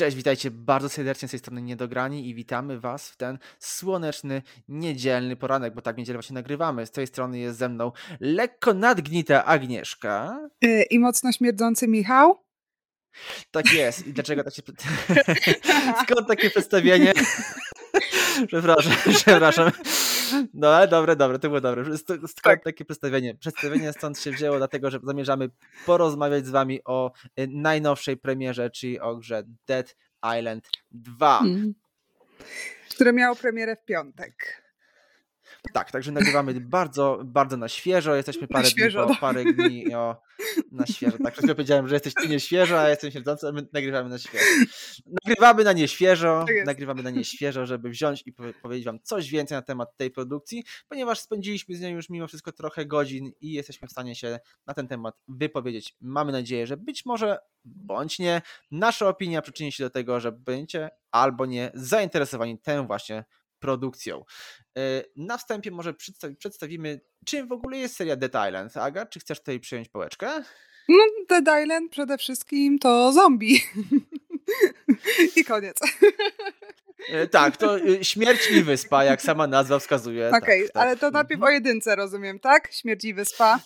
Cześć, witajcie bardzo serdecznie z tej strony Niedograni i witamy Was w ten słoneczny, niedzielny poranek, bo tak niedzielę właśnie nagrywamy. Z tej strony jest ze mną lekko nadgnita Agnieszka. Y, I mocno śmierdzący Michał. Tak jest. I dlaczego tak się... Skąd takie przedstawienie? przepraszam, przepraszam. No, dobre, dobre, to było dobre. Skąd tak. takie przedstawienie? Przedstawienie stąd się wzięło, dlatego że zamierzamy porozmawiać z wami o y, najnowszej premierze, czyli o grze Dead Island 2. Mm. Które miało premierę w piątek. Tak, także nagrywamy bardzo, bardzo na świeżo. Jesteśmy parę świeżo, dni po, parę dni o, na świeżo. Tak, wszystko powiedziałem, że jesteś ty nieświeżo, a ja jestem siedzący, a my nagrywamy na świeżo. Nagrywamy na nieświeżo, tak nagrywamy na nieświeżo, żeby wziąć i powiedzieć wam coś więcej na temat tej produkcji, ponieważ spędziliśmy z nią już mimo wszystko trochę godzin i jesteśmy w stanie się na ten temat wypowiedzieć. Mamy nadzieję, że być może bądź nie, nasza opinia przyczyni się do tego, że będziecie albo nie zainteresowani tym właśnie produkcją. E, na wstępie może przedstawimy, czym w ogóle jest seria Dead Island. Aga, czy chcesz tutaj przyjąć pałeczkę? No, Dead Island przede wszystkim to zombie. I koniec. E, tak, to y, śmierć i wyspa, jak sama nazwa wskazuje. Okej, okay, tak, tak. ale to najpierw mhm. o jedynce rozumiem, tak? Śmierć i wyspa.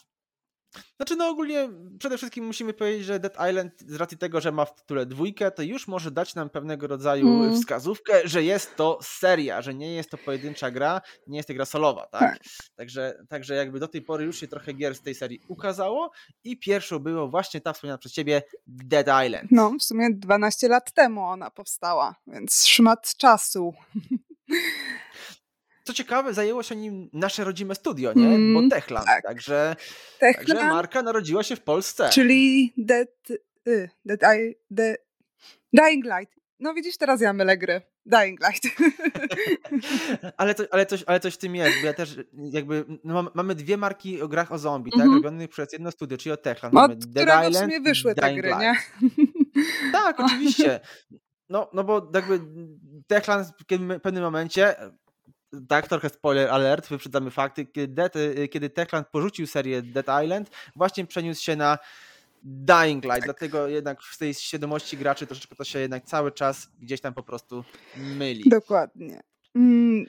Znaczy, no ogólnie przede wszystkim musimy powiedzieć, że Dead Island z racji tego, że ma w tytule dwójkę, to już może dać nam pewnego rodzaju mm. wskazówkę, że jest to seria, że nie jest to pojedyncza gra, nie jest to gra solowa, tak? tak? Także, także jakby do tej pory już się trochę gier z tej serii ukazało i pierwszą było właśnie ta wspomniana przez ciebie Dead Island. No, w sumie 12 lat temu ona powstała, więc szmat czasu. co ciekawe, zajęło się nim nasze rodzime studio, nie? Mm, Bo Techland. Tak. Także, Techland, także marka narodziła się w Polsce. Czyli Dead, y, dead, I, dead, Dying Light. No widzisz, teraz ja mylę gry. Dying Light. ale, to, ale, coś, ale coś w tym jest, bo ja też jakby no, mamy dwie marki o grach o zombie, mm -hmm. tak? Mhm. Robionych przez jedno studio, czyli o Techland. Od mamy Dead Island w wyszły te gry, Light. nie? tak, oczywiście. No, no bo jakby Techland w pewnym momencie tak, trochę spoiler alert, wyprzedzamy fakty, kiedy, Dead, y, kiedy Techland porzucił serię Dead Island, właśnie przeniósł się na Dying Light, tak. dlatego jednak w tej świadomości graczy troszeczkę to się jednak cały czas gdzieś tam po prostu myli. Dokładnie.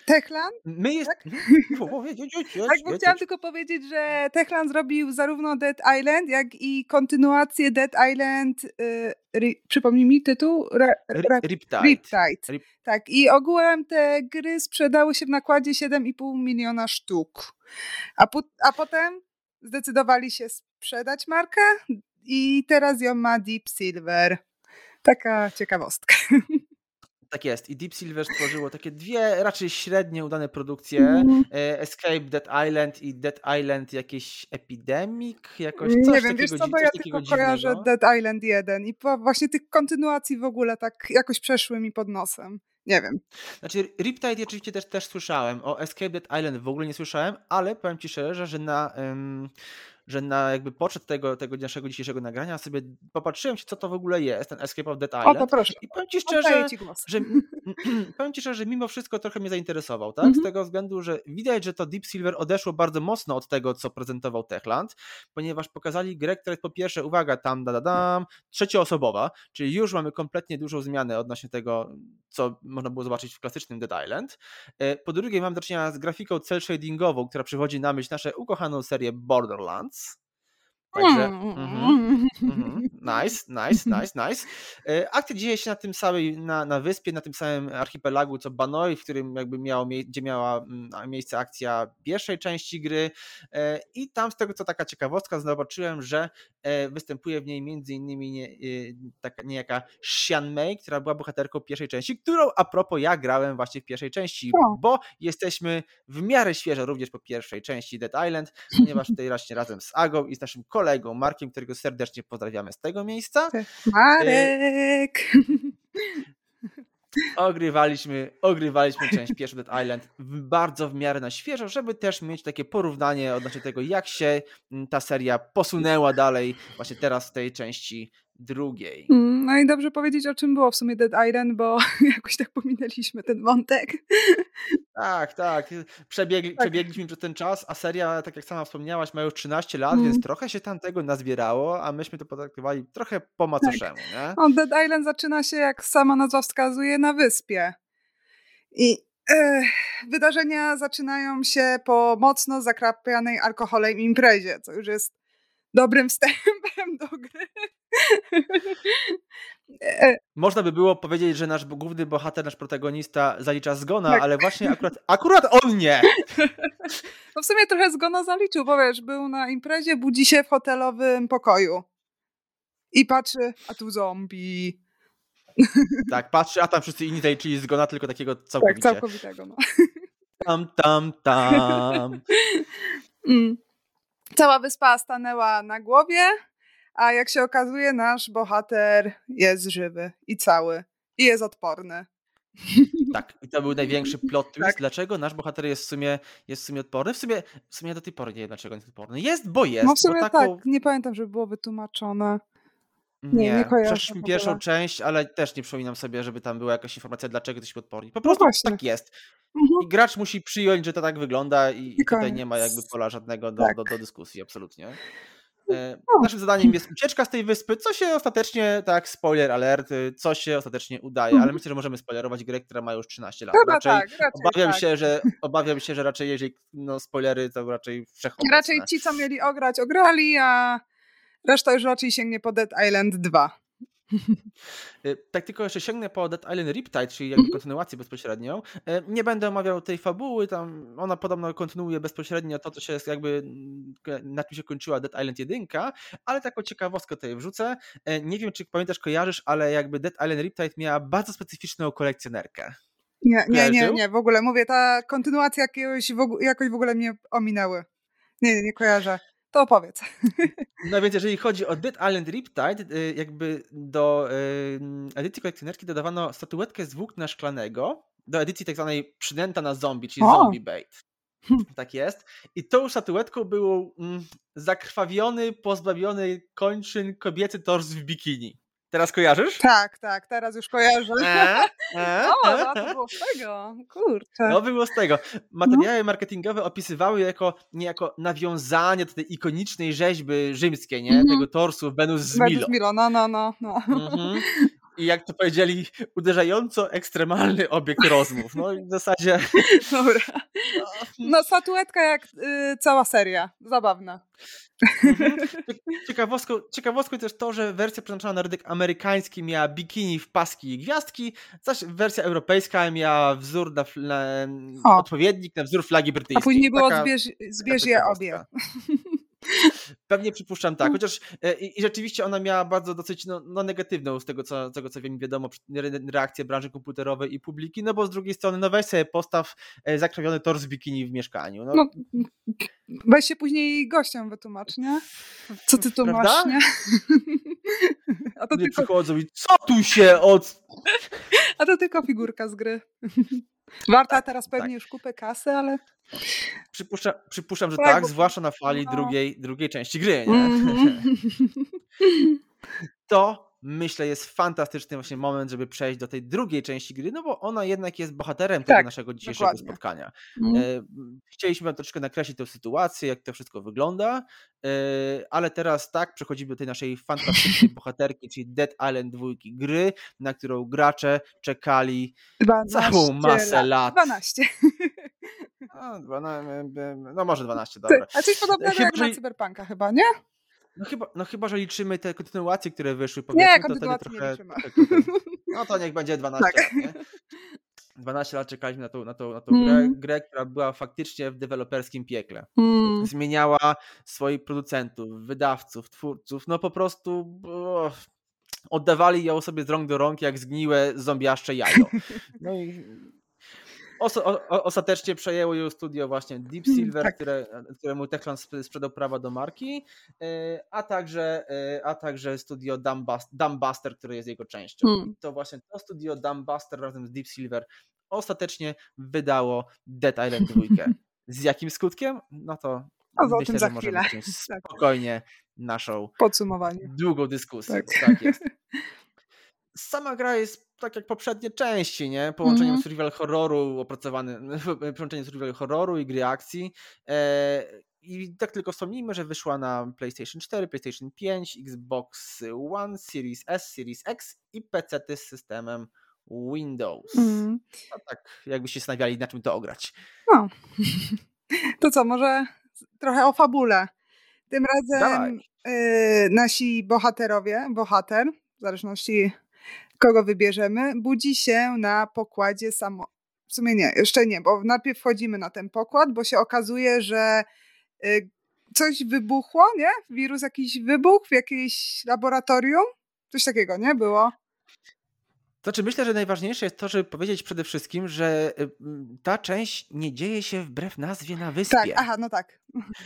Techland? My jest... Tak? tak, bo chciałam tylko powiedzieć, że Techland zrobił zarówno Dead Island, jak i kontynuację Dead Island, y, przypomnij mi tytuł? Ra, ra, Riptide. Riptide. Rip... Tak, i ogółem te gry sprzedały się w nakładzie 7,5 miliona sztuk. A, po, a potem zdecydowali się sprzedać markę i teraz ją ma Deep Silver. Taka ciekawostka. Tak jest. I Deep Silver stworzyło takie dwie raczej średnie udane produkcje. Mm. Escape Dead Island i Dead Island jakieś Epidemic, jakoś coś Nie wiem, wiesz co, bo ja tylko kojarzę Dead Island 1 i właśnie tych kontynuacji w ogóle tak jakoś przeszły mi pod nosem. Nie wiem. Znaczy, Riptide oczywiście też, też słyszałem. O Escape Dead Island w ogóle nie słyszałem, ale powiem Ci szczerze, że na... że na jakby poczet tego, tego naszego dzisiejszego nagrania sobie popatrzyłem się, co to w ogóle jest, ten Escape of Dead Island. O, to proszę. I powiem Ci szczerze, ci że, powiem Ci szczerze, że mimo wszystko trochę mnie zainteresował, tak? Mhm. Z tego względu, że widać, że to Deep Silver odeszło bardzo mocno od tego, co prezentował Techland, ponieważ pokazali grę, która jest po pierwsze, uwaga, tam, da, da, dam, trzecioosobowa, czyli już mamy kompletnie dużą zmianę odnośnie tego, co można było zobaczyć w klasycznym Dead Island. E, po drugie, mam do czynienia z grafiką cel shadingową, która przywodzi na myśl naszą ukochaną serię Borderlands, months Także, mm, mm, mm, nice, nice, nice, nice. E, akcja dzieje się na tym samym, na, na wyspie, na tym samym archipelagu co Banoi, w którym jakby miało, gdzie miała miejsce akcja pierwszej części gry. E, i tam z tego co taka ciekawostka zobaczyłem, że e, występuje w niej między innymi nie, taka niejaka Xian Mei, która była bohaterką pierwszej części, którą a propos ja grałem właśnie w pierwszej części, bo jesteśmy w miarę świeżo również po pierwszej części Dead Island, ponieważ tutaj właśnie razem z Agą i z naszym kolegą kolegą Markiem, którego serdecznie pozdrawiamy z tego miejsca. Marek! Ogrywaliśmy, ogrywaliśmy część pierwszą Dead Island bardzo w miarę na świeżo, żeby też mieć takie porównanie odnośnie tego, jak się mm, ta seria posunęła dalej właśnie teraz w tej części drugiej. Mm, no i dobrze powiedzieć, o czym było w sumie Dead Island, bo jakoś tak pominęliśmy ten wątek. Tak, tak. Przebiegli, tak. Przebiegliśmy przez ten czas, a seria, tak jak sama wspomniałaś, ma już 13 lat, mm. więc trochę się tam tego nazbierało, a myśmy to potraktowali trochę po macoszemu, tak. nie? On Dead Island zaczyna się, jak sama nazwa wskazuje, na wyspie. I e, wydarzenia zaczynają się po mocno zakrapianej alkoholem imprezie, co już jest dobrym wstępem do gry. E, Można by było powiedzieć, że nasz główny bohater, nasz protagonista zalicza zgona, tak. ale właśnie akurat, akurat on nie. No w sumie trochę zgona zaliczył, bo wiesz, był na imprezie, budzi się w hotelowym pokoju i patrzy, a tu zombie. Tak, patrzy, a tam wszyscy inni czyli zgona, tylko takiego całkowicie. Tak, całkowitego, no. Tam, tam, tam. Mm. Cała wyspa stanęła na głowie, a jak się okazuje, nasz bohater jest żywy i cały i jest odporny. Tak, i to był największy plot twist. Tak. Dlaczego nasz bohater jest w sumie, jest w sumie odporny? W sumie, w sumie do tej pory nie wiem, dlaczego jest odporny. Jest, bo jest. No w sumie taką... tak, nie pamiętam, żeby było wytłumaczone. Nie, nie, nie Przeszliśmy pierwszą część, ale też nie przypominam sobie, żeby tam była jakaś informacja, dlaczego jesteśmy odporni. Po no prostu no tak jest. Mhm. I gracz musi przyjąć, że to tak wygląda i, i tutaj nie ma jakby pola żadnego do, tak. do, do dyskusji, absolutnie. E, no. Naszym zadaniem jest ucieczka z tej wyspy, co się ostatecznie, tak, spoiler alert, y, co się ostatecznie udaje, ale mhm. myślę, że możemy spoilerować grę, która ma już 13 lat. Chyba raczej, tak, raczej obawiam tak. się, że obawiam się, że raczej jeżeli no spoilery, to raczej wszechobecne. Raczej ci, co mieli ograć, ograli, a reszta już raczej sięgnie po Dead Island 2. Y, tak tylko jeszcze sięgnę po Dead Island Riptide, czyli jakby mhm. kontynuację bezpośrednią. Y, nie będę omawiał tej fabuły, tam ona podobno kontynuuje bezpośrednio to, co się jakby, na czym się kończyła Dead Island 1, ale taką ciekawostkę tutaj wrzucę. Y, nie wiem, czy pamiętasz, kojarzysz, ale jakby Dead Island Riptide miała bardzo specyficzną kolekcjonerkę. Nie, nie, nie, nie, w ogóle mówię, ta kontynuacja jakiegoś, jakoś w ogóle mnie ominęły. Nie, nie kojarzę to opowiedz. No więc jeżeli chodzi o Dead Island Riptide, y, jakby do y, edycji kolekcjonerki dodawano statuetkę z włókna szklanego, do edycji tak zwanej przynęta na zombie, czyli o. zombie bait. Hm. Tak jest. I tą statuetką był mm, zakrwawiony, pozbawiony kończyn kobiecy tors w bikini. Teraz kojarzysz? Tak, tak, teraz już kojarzę. E, e, o, no, to było z tego, kurczę. No było z tego. Materiały no. marketingowe opisywały jako niejako nawiązanie do tej ikonicznej rzeźby rzymskiej, nie? Mm. Tego torsu Venus z Milo. Venus Milo, no, no, no. no. Mm -hmm i jak to powiedzieli, uderzająco ekstremalny obiekt rozmów. No i w zasadzie. Dobra. No, statuetka jak y, cała seria. Zabawna. Mhm. Ciekawostką, ciekawostką też to, że wersja przeznaczona na rynek amerykański miała bikini w paski i gwiazdki, zaś wersja europejska miała wzór na, na odpowiednik na wzór flagi brytyjskiej. A później było zbierz, zbierz je obie. Pewnie przypuszczam tak, mm. chociaż e, i, i rzeczywiście ona miała bardzo dosyć no, no negatywną z tego co, tego, co wiem, wiadomo, reakcję branży komputerowej i publiki, no bo z drugiej strony, no weź sobie postaw e, zakrawiony tor z bikini w mieszkaniu. No. no weź się później gościom wytłumacz, nie? Co ty tu Prawda? masz, nie? A to nie tylko... przychodzą i co tu się od... A to tylko figurka z gry. Warta tak, teraz pewnie tak. już kupę kasy, ale... Przypuszczam, przypuszczam że tak, tak zwłaszcza na fali no. drugiej, drugiej części gry. Nie? Mm -hmm. to myślę jest fantastyczny właśnie moment, żeby przejść do tej drugiej części gry, no bo ona jednak jest bohaterem tego tak, naszego dzisiejszego dokładnie. spotkania. Mm. Chcieliśmy wam troszkę nakreślić tę sytuację, jak to wszystko wygląda, e, ale teraz tak, przechodzimy do tej naszej fantastycznej bohaterki, czyli Dead Island 2 gry, na którą gracze czekali całą masę lat. lat. 12. No, no może 12, dobra. A coś podobnego chyba, jak na Cyberpunka chyba, nie? No chyba, no chyba, że liczymy te kontynuacje, które wyszły, nie, to wtedy trochę, No to niech będzie 12 tak. lat, nie? 12 lat czekaliśmy na tą, na tą, na tą mm. grę, grę, która była faktycznie w deweloperskim piekle. Mm. Zmieniała swoich producentów, wydawców, twórców, no po prostu oddawali ją sobie z rąk do rąk jak zgniłe zombiaszcze jajo. No i ostatecznie przejęło ją studio właśnie Deep mm, Silver, tak. które, któremu Techland sprzedał prawa do marki, e, a także, e, a także studio Dumbbuster, które jest jego częścią. Hmm. I to właśnie to studio Dumbbuster razem z Deep Silver ostatecznie wydało Dead Island 2. Z jakim skutkiem? No to no, myślę, że możemy zacząć tak. spokojnie naszą podsumowanie. Długą dyskusję. Tak, tak jest. sama gra jest tak jak poprzednie części, nie? Połączeniem Mhm. survival horroru opracowany, połączenie survival horroru i gry akcji. E, I tak tylko wspomnijmy, że wyszła na PlayStation 4, PlayStation 5, Xbox One, Series S, Series X i PC z systemem Windows. No tak, jakby się zastanawiali, na czym to ograć. No. To co, może trochę o fabule. Tym razem y, nasi bohaterowie, bohater, w zależności kogo wybierzemy, budzi się na pokładzie samo. W sumie nie, jeszcze nie, bo najpierw wchodzimy na ten pokład, bo się okazuje, że y, coś wybuchło, nie? Wirus jakiś wybuchł w jakimś laboratorium. Coś takiego, nie? Było. Znaczy, myślę, że najważniejsze jest to, żeby powiedzieć przede wszystkim, że y, ta część nie dzieje się wbrew nazwie na Tak, wyspie. aha, no tak.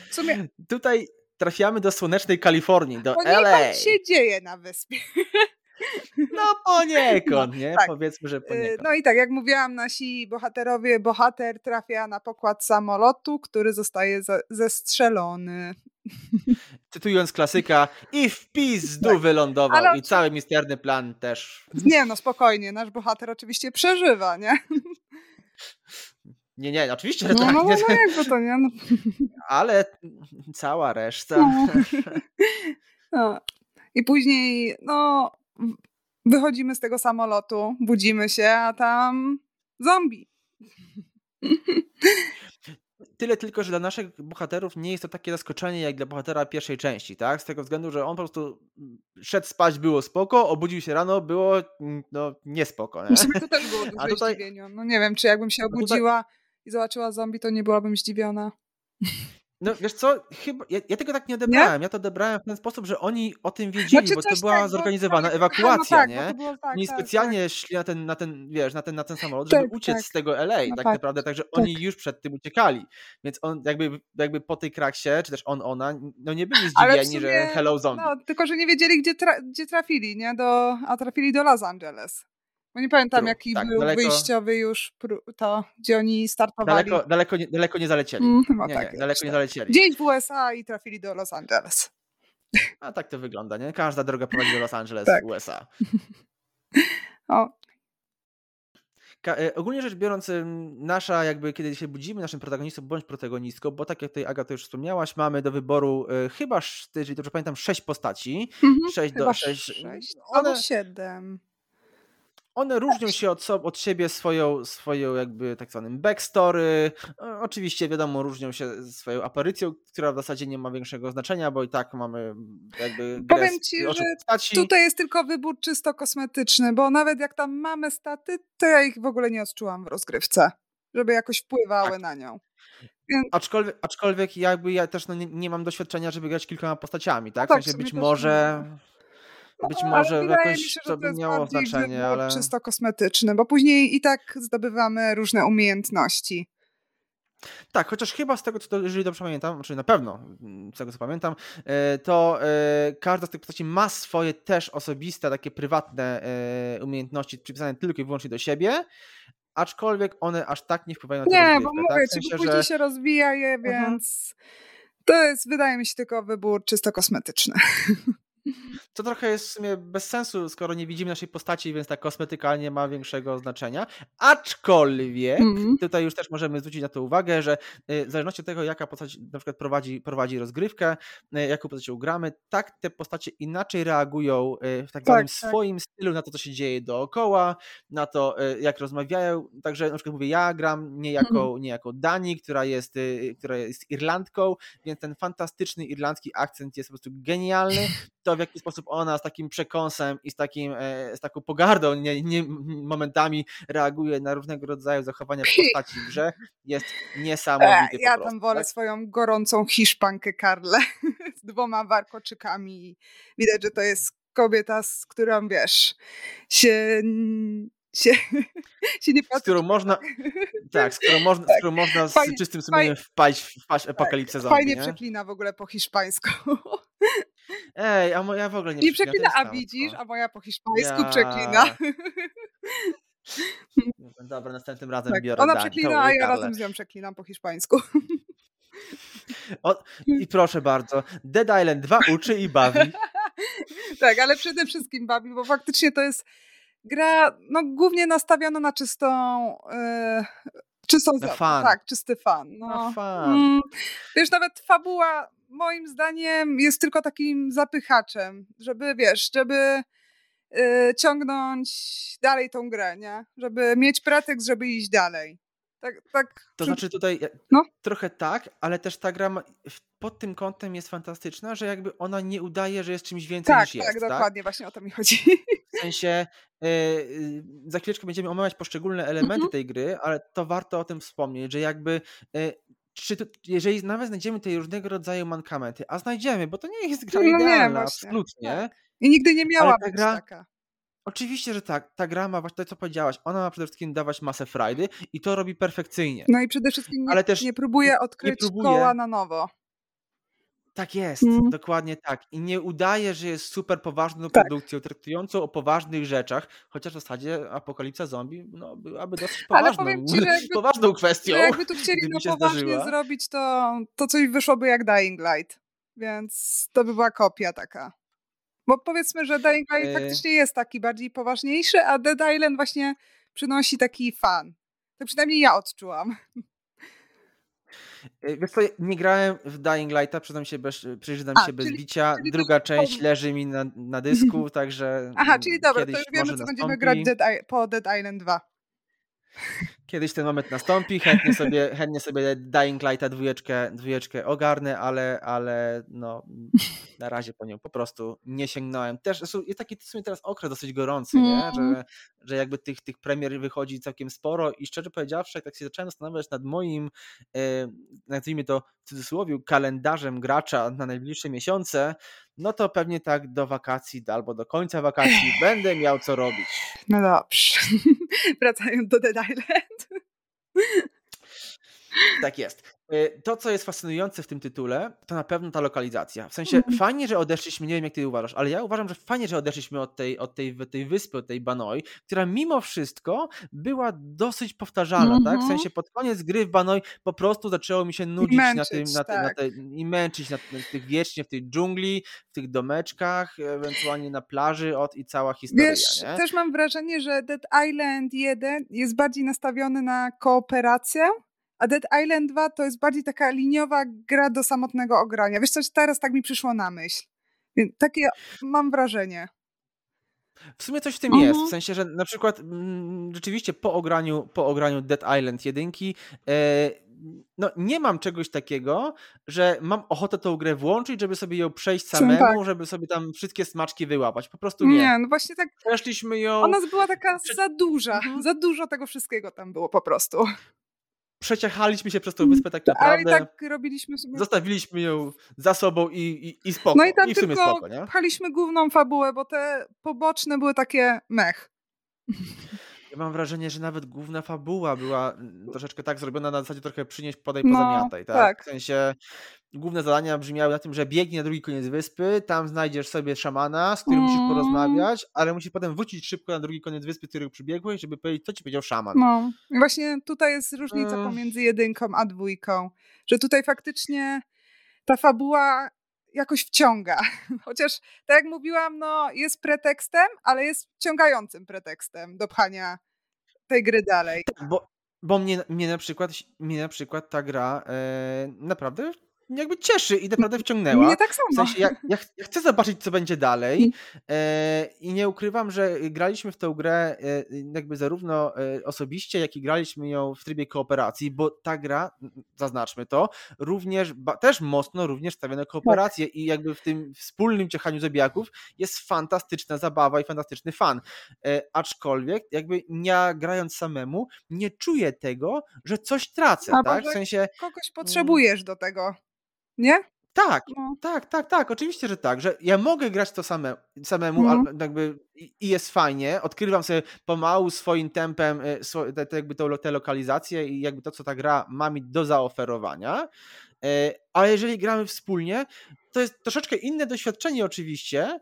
W sumie Tutaj trafiamy do słonecznej Kalifornii, do poniekąd LA. się dzieje na wyspie. No poniekąd, nie? tak. Powiedzmy, że Y, poniekąd. No i tak, jak mówiłam, nasi bohaterowie, bohater trafia na pokład samolotu, który zostaje ze- zestrzelony. Cytując klasyka, i w pizdu Tak. wylądował. Ale I cały misterny plan też. Nie no, spokojnie, nasz bohater oczywiście przeżywa, nie? Nie, nie, oczywiście, że No, tak. no, no, nie, no jakby to nie. No. Ale cała reszta. No. No. I później, no, wychodzimy z tego samolotu, budzimy się, a tam zombie. Tyle tylko, że dla naszych bohaterów nie jest to takie zaskoczenie jak dla bohatera pierwszej części, tak? Z tego względu, że on po prostu szedł spać, było spoko, obudził się rano, było no niespoko, nie? Sumie to też było duże tutaj- zdziwienie. No nie wiem, czy jakbym się A tutaj- obudziła i zobaczyła zombie, to nie byłabym zdziwiona. No wiesz co, chyba, ja, ja tego tak nie odebrałem. Ja to odebrałem w ten sposób, że oni o tym wiedzieli, Znaczy bo to była tak, zorganizowana tak, ewakuacja, no tak, nie? Było, tak, Oni tak, specjalnie szli na ten, na ten, wiesz, na ten, na ten samolot, Tak, żeby uciec tak. z tego LA, No tak tak, naprawdę, także oni już przed tym uciekali. Więc on jakby, jakby po tej kraksie, czy też on, ona, no nie byli zdziwieni, że sumie, hello zombie. No, tylko, że nie wiedzieli, gdzie, tra- gdzie trafili, nie? Do, a trafili do Los Angeles. Bo nie pamiętam, True, jaki tak, był daleko- wyjściowy już to, gdzie oni startowali. Daleko, daleko, nie, daleko nie zalecieli. Mm, chyba nie, tak nie, daleko nie zalecieli. Gdzieś w USA i trafili do Los Angeles. A tak to wygląda, nie? Każda droga prowadzi do Los Angeles, Tak. USA. O, Ka- e, ogólnie rzecz biorąc, nasza jakby kiedy się budzimy, naszym protagonistą bądź protagonistką, bo tak jak tutaj Agata już wspomniałaś, mamy do wyboru e, chyba, jeżeli dobrze pamiętam, sześć postaci. mhm, Sześć do sześć. sześć One, albo siedem. One różnią się od, od siebie swoją, swoją jakby tak zwanym backstory. Oczywiście wiadomo, różnią się swoją aparycją, która w zasadzie nie ma większego znaczenia, bo i tak mamy mm, jakby Powiem ci, że postaci. Tutaj jest tylko wybór czysto kosmetyczny, bo nawet jak tam mamy staty, to ja ich w ogóle nie odczułam w rozgrywce, żeby jakoś wpływały Tak. na nią. Aczkolwiek, aczkolwiek jakby ja też no, nie, nie mam doświadczenia, żeby grać kilkoma postaciami, tak? W tak, w sensie być może, być No, może wydaje mi jakoś się, że to to by jest miało znaczenie, wybór ale czysto kosmetyczny, bo później i tak zdobywamy różne umiejętności. tak, chociaż chyba z tego, co to, jeżeli dobrze pamiętam, czy na pewno mm, z tego, co pamiętam, e, to e, każda z tych postaci ma swoje też osobiste, takie prywatne e, umiejętności przypisane tylko i wyłącznie do siebie, aczkolwiek one aż tak nie wpływają na tę Nie, bo mówię tak? W ci, sensie, bo później że się rozwija je, Mhm. więc to jest, wydaje mi się, tylko wybór czysto kosmetyczny. To trochę jest w sumie bez sensu, skoro nie widzimy naszej postaci, więc ta kosmetyka nie ma większego znaczenia. Aczkolwiek, Mhm. tutaj już też możemy zwrócić na to uwagę, że y, w zależności od tego, jaka postać na przykład prowadzi, prowadzi rozgrywkę, y, jaką postacią gramy, tak te postacie inaczej reagują y, w tak zwanym Tak, tak. swoim stylu na to, co się dzieje dookoła, na to, jak rozmawiają. Także na przykład mówię, ja gram nie jako, Mhm. nie jako Dani, która jest, która jest Irlandką, więc ten fantastyczny irlandzki akcent jest po prostu genialny. To, w jaki sposób ona z takim przekąsem i z, takim, e, z taką pogardą nie, nie, momentami reaguje na różnego rodzaju zachowania postaci w grze, jest niesamowity E, ja prostu. tam wolę tak? swoją gorącą hiszpankę Karlę z dwoma warkoczykami. Widać, że to jest kobieta, z którą wiesz, się, się, się nie Z patrzy. którą można, tak, z którą można, z, którą można z Fajnie- czystym sumieniem wpaść, wpaść w apokalipsę zombie, Fajnie nie? przeklina w ogóle po hiszpańsku. Ej, a moja w ogóle nie, Nie przeklinam, to przeklina, a widzisz, a moja po hiszpańsku Ja- przeklina. Dobra, następnym razem Tak, biorę ona przeklina, a ja razem z nią przeklinam po hiszpańsku. O, I proszę bardzo, Dead Island 2 uczy i bawi. tak, ale przede wszystkim bawi, bo faktycznie to jest gra no, głównie nastawiona na czystą yy, czystą Na fan. tak, czysty fan. No. Na fan. Mm, wiesz, nawet fabuła moim zdaniem jest tylko takim zapychaczem, żeby, wiesz, żeby y, ciągnąć dalej tą grę, nie? Żeby mieć pretekst, żeby iść dalej. Tak, tak, To znaczy tutaj e, No. trochę tak, ale też ta gra pod tym kątem jest fantastyczna, że jakby ona nie udaje, że jest czymś więcej tak, niż jest. tak, tak? dokładnie, właśnie o to mi chodzi. W sensie e, y, za chwileczkę będziemy omawiać poszczególne elementy Mhm. tej gry, ale to warto o tym wspomnieć, że jakby e, czy tu, jeżeli nawet znajdziemy tutaj różnego rodzaju mankamenty, a znajdziemy, bo to nie jest gra No nie, idealna, właśnie, absolutnie. tak. I nigdy nie miała ta być gra- taka. Oczywiście, że tak. Ta gra ma właśnie to, co powiedziałaś. Ona ma przede wszystkim dawać masę frajdy i to robi perfekcyjnie. No i przede wszystkim nie, Ale też nie próbuje nie odkryć próbuje- koła na nowo. Tak jest, Mm. dokładnie tak. I nie udaje, że jest super poważną Tak. produkcją, traktującą o poważnych rzeczach, chociaż w zasadzie apokalipsa zombie no, byłaby dosyć Ale poważną, powiem ci, że jakby- poważną kwestią. Że jakby tu chcieli się poważnie zdarzyła. zrobić, to, to coś wyszłoby jak Dying Light. Więc to by była kopia taka. Bo powiedzmy, że Dying Light E. faktycznie jest taki bardziej poważniejszy, a Dead Island właśnie przynosi taki fan. To przynajmniej ja odczułam. Y, Wiesz co, nie grałem w Dying Lighta, przyznam się bez, przyznam A, się bez czyli- bicia. czyli Druga część leży mi na, na dysku, także Aha, czyli dobra, to już wiemy, co będziemy grać Dead po Dead Island 2. Kiedyś ten moment nastąpi, chętnie sobie, chętnie sobie Dying Lighta dwójeczkę, dwójeczkę ogarnę, ale, ale no, na razie po nią po prostu nie sięgnąłem. Też jest taki w sumie teraz okres dosyć gorący, nie? Mhm. Że, że jakby tych, tych premier wychodzi całkiem sporo i szczerze powiedziawszy, jak tak się zacząłem zastanawiać nad moim, e, nazwijmy to w cudzysłowie, kalendarzem gracza na najbliższe miesiące, no to pewnie tak do wakacji albo do końca wakacji będę miał co robić. No dobrze. Wracając do Dead Island. Tak jest. Y, To, co jest fascynujące w tym tytule, to na pewno ta lokalizacja. W sensie Mhm. fajnie, że odeszliśmy, nie wiem jak ty uważasz, ale ja uważam, że fajnie, że odeszliśmy od tej, od tej, tej wyspy, od tej Banoi, która mimo wszystko była dosyć powtarzalna, tak? W Mhm. sensie pod koniec gry w Banoi po prostu zaczęło mi się nudzić na męczyć, na, tym, na tak. tej, i męczyć na, na tych wiecznie w tej dżungli, w tych domeczkach, ewentualnie na plaży od i cała historia, Wiesz, nie? też mam wrażenie, że Dead Island 1 jest bardziej nastawiony na kooperację, a Dead Island 2 to jest bardziej taka liniowa gra do samotnego ogrania. Wiesz coś, teraz tak mi przyszło na myśl. Więc Takie mam wrażenie. W sumie coś w tym Mhm. jest, w sensie, że na przykład mm, rzeczywiście po ograniu, po ograniu Dead Island 1 e, no nie mam czegoś takiego, że mam ochotę tą grę włączyć, żeby sobie ją przejść samemu, tak. żeby sobie tam wszystkie smaczki wyłapać. Po prostu nie. Nie, no właśnie tak, Przeszliśmy ją, ona była taka Prze- za duża, Mhm. za dużo tego wszystkiego tam było po prostu. Przeciachaliśmy się przez tą wyspę tak Ale i naprawdę, tak robiliśmy sobie... zostawiliśmy ją za sobą i, i, i spoko. No i tam I w sumie tylko spoko, nie? pchaliśmy główną fabułę, bo te poboczne były takie mech. Ja mam wrażenie, że nawet główna fabuła była mm, troszeczkę tak zrobiona na zasadzie trochę przynieść, podaj, No, pozamiataj, tak? tak. W sensie główne zadania brzmiały na tym, że biegnij na drugi koniec wyspy, tam znajdziesz sobie szamana, z którym musisz Mm. porozmawiać, ale musisz potem wrócić szybko na drugi koniec wyspy, którego przybiegłeś, żeby powiedzieć, co ci powiedział szaman. No, właśnie tutaj jest różnica pomiędzy jedynką a dwójką, że tutaj faktycznie ta fabuła jakoś wciąga. Chociaż, tak jak mówiłam, no, jest pretekstem, ale jest wciągającym pretekstem do pchania tej gry dalej. Bo, bo mnie, mnie, na przykład, mnie na przykład ta gra e, naprawdę jakby cieszy i naprawdę wciągnęła. Mnie tak W samo. sensie, ja, ja, ch- ja chcę zobaczyć, co będzie dalej e, i nie ukrywam, że graliśmy w tę grę e, jakby zarówno e, osobiście, jak i graliśmy ją w trybie kooperacji, bo ta gra, zaznaczmy to, również, ba, też mocno również stawia na kooperację i jakby w tym wspólnym ciechaniu zabijaków jest fantastyczna zabawa i fantastyczny fan. E, aczkolwiek jakby ja grając samemu nie czuję tego, że coś tracę, Albo tak? W sensie Kogoś potrzebujesz do tego, nie? tak, No. tak, tak, tak, oczywiście, że tak, że ja mogę grać to same, samemu, No. ale jakby i jest fajnie, odkrywam sobie pomału swoim tempem swo- te, te, jakby tą, lo- te lokalizacje i jakby to, co ta gra ma mi do zaoferowania, y, ale jeżeli gramy wspólnie, to jest troszeczkę inne doświadczenie oczywiście,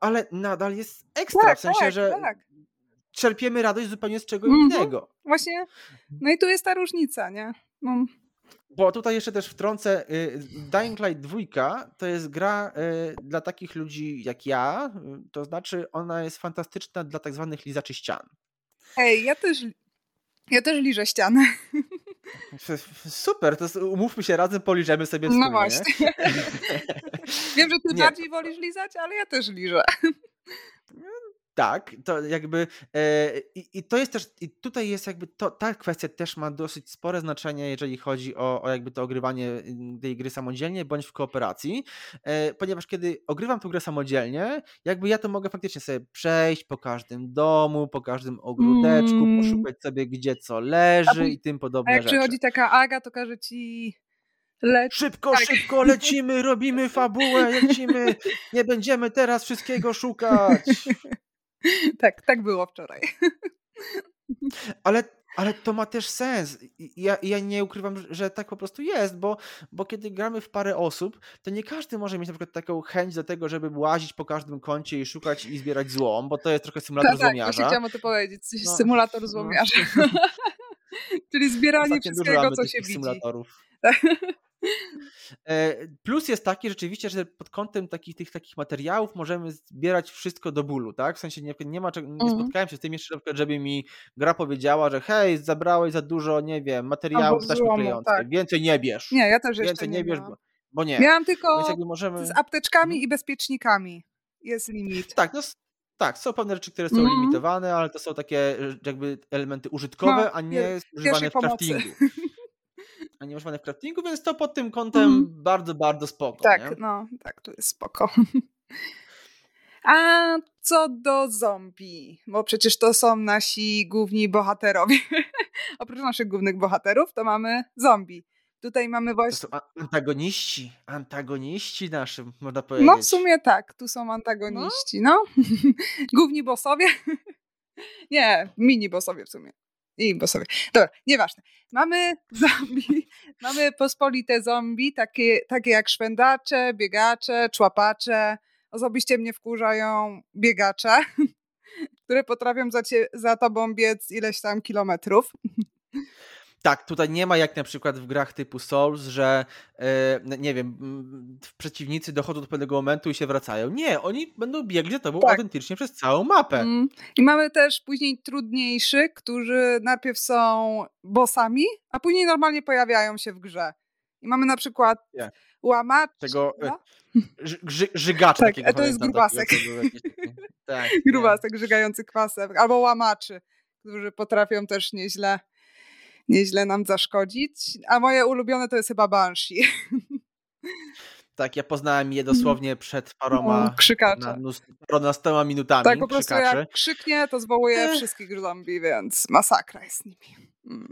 ale nadal jest ekstra, Tak, w sensie, tak, że tak. czerpiemy radość zupełnie z czego Mhm. innego. Właśnie, no i tu jest ta różnica, nie? No. Bo tutaj jeszcze też wtrącę, y, Dying Light 2 to jest gra y, dla takich ludzi jak ja, y, to znaczy ona jest fantastyczna dla tak zwanych lizaczy ścian. Ej, ja też, ja też liżę ścianę. Super, to umówmy się razem, poliżemy sobie no wspólnie. No właśnie. Wiem, że ty nie. bardziej wolisz lizać, ale ja też liżę. Tak, to jakby e, i, to jest też, i tutaj jest jakby to, ta kwestia też ma dosyć spore znaczenie, jeżeli chodzi o, o jakby to ogrywanie mm, tej gry samodzielnie bądź w kooperacji, e, ponieważ kiedy ogrywam tę grę samodzielnie, jakby ja to mogę faktycznie sobie przejść po każdym domu, po każdym ogródeczku, mm. poszukać sobie gdzie co leży i tym podobne A jak rzeczy. przychodzi taka Aga, to każe ci Leci. Szybko, tak. szybko lecimy, robimy fabułę, lecimy. Nie będziemy teraz wszystkiego szukać. tak, tak było wczoraj. Ale, ale to ma też sens. Ja, ja nie ukrywam, że tak po prostu jest, bo, bo kiedy gramy w parę osób, to nie każdy może mieć na przykład taką chęć do tego, żeby łazić po każdym kącie i szukać i zbierać złom, bo to jest trochę symulator tak, złomiarza. Tak, chciałam o to powiedzieć. No. Symulator no. złomiarza. No. Czyli zbieranie Ostatnio wszystkiego, co się widzi. Symulatorów. E, plus jest taki rzeczywiście, że pod kątem takich, tych takich materiałów możemy zbierać wszystko do bólu, tak? W sensie nie, nie ma czego, nie mhm. spotkałem się z tym jeszcze, żeby mi gra powiedziała, że hej, zabrałeś za dużo, nie wiem, materiałów taśmy klejącej, tak. więcej nie bierz. Nie, ja też jeszcze więcej nie, nie bierz, bo, bo, nie. Miałam tylko możemy... z apteczkami mhm. i bezpiecznikami jest limit. Tak, no tak, są pewne rzeczy, które są mm. limitowane, ale to są takie jakby elementy użytkowe, no, a nie używane w craftingu. a nie w craftingu, więc to pod tym kątem mm. bardzo, bardzo spoko. Tak, nie? no, tak, to jest spoko. A co do zombie, bo przecież to są nasi główni bohaterowie. Oprócz naszych głównych bohaterów, to mamy zombie. Tutaj mamy właśnie. To są antagoniści, antagoniści naszym, można powiedzieć. No, w sumie tak, tu są antagoniści, no. no. Główni bossowie. Nie, mini bossowie w sumie. I bossowie. Dobra, nieważne. Mamy zombie, mamy pospolite zombie, takie, takie jak szwendacze, biegacze, człapacze. Osobiście mnie wkurzają biegacze, które potrafią za, cie, za tobą biec ileś tam kilometrów. Tak, tutaj nie ma jak na przykład w grach typu Souls, że e, nie wiem, przeciwnicy dochodzą do pewnego momentu i się wracają. Nie, oni będą biegli za tobą tak. autentycznie przez całą mapę. Mm. I mamy też później trudniejszych, którzy najpierw są bossami, a później normalnie pojawiają się w grze. I mamy na przykład yeah. łamacz. Tego no? ży, żygacza tak, takiego. to jest grubasek. Takiego, tak, grubasek żygający kwasem. Albo łamaczy, którzy potrafią też nieźle nieźle nam zaszkodzić. A moje ulubione to jest chyba Banshee. Tak, ja poznałem je dosłownie przed paroma, krzykacze. Na, minutami. Tak, po prostu krzykaczy. jak krzyknie, to zwołuje wszystkich zombie, więc masakra jest z nimi. Mm.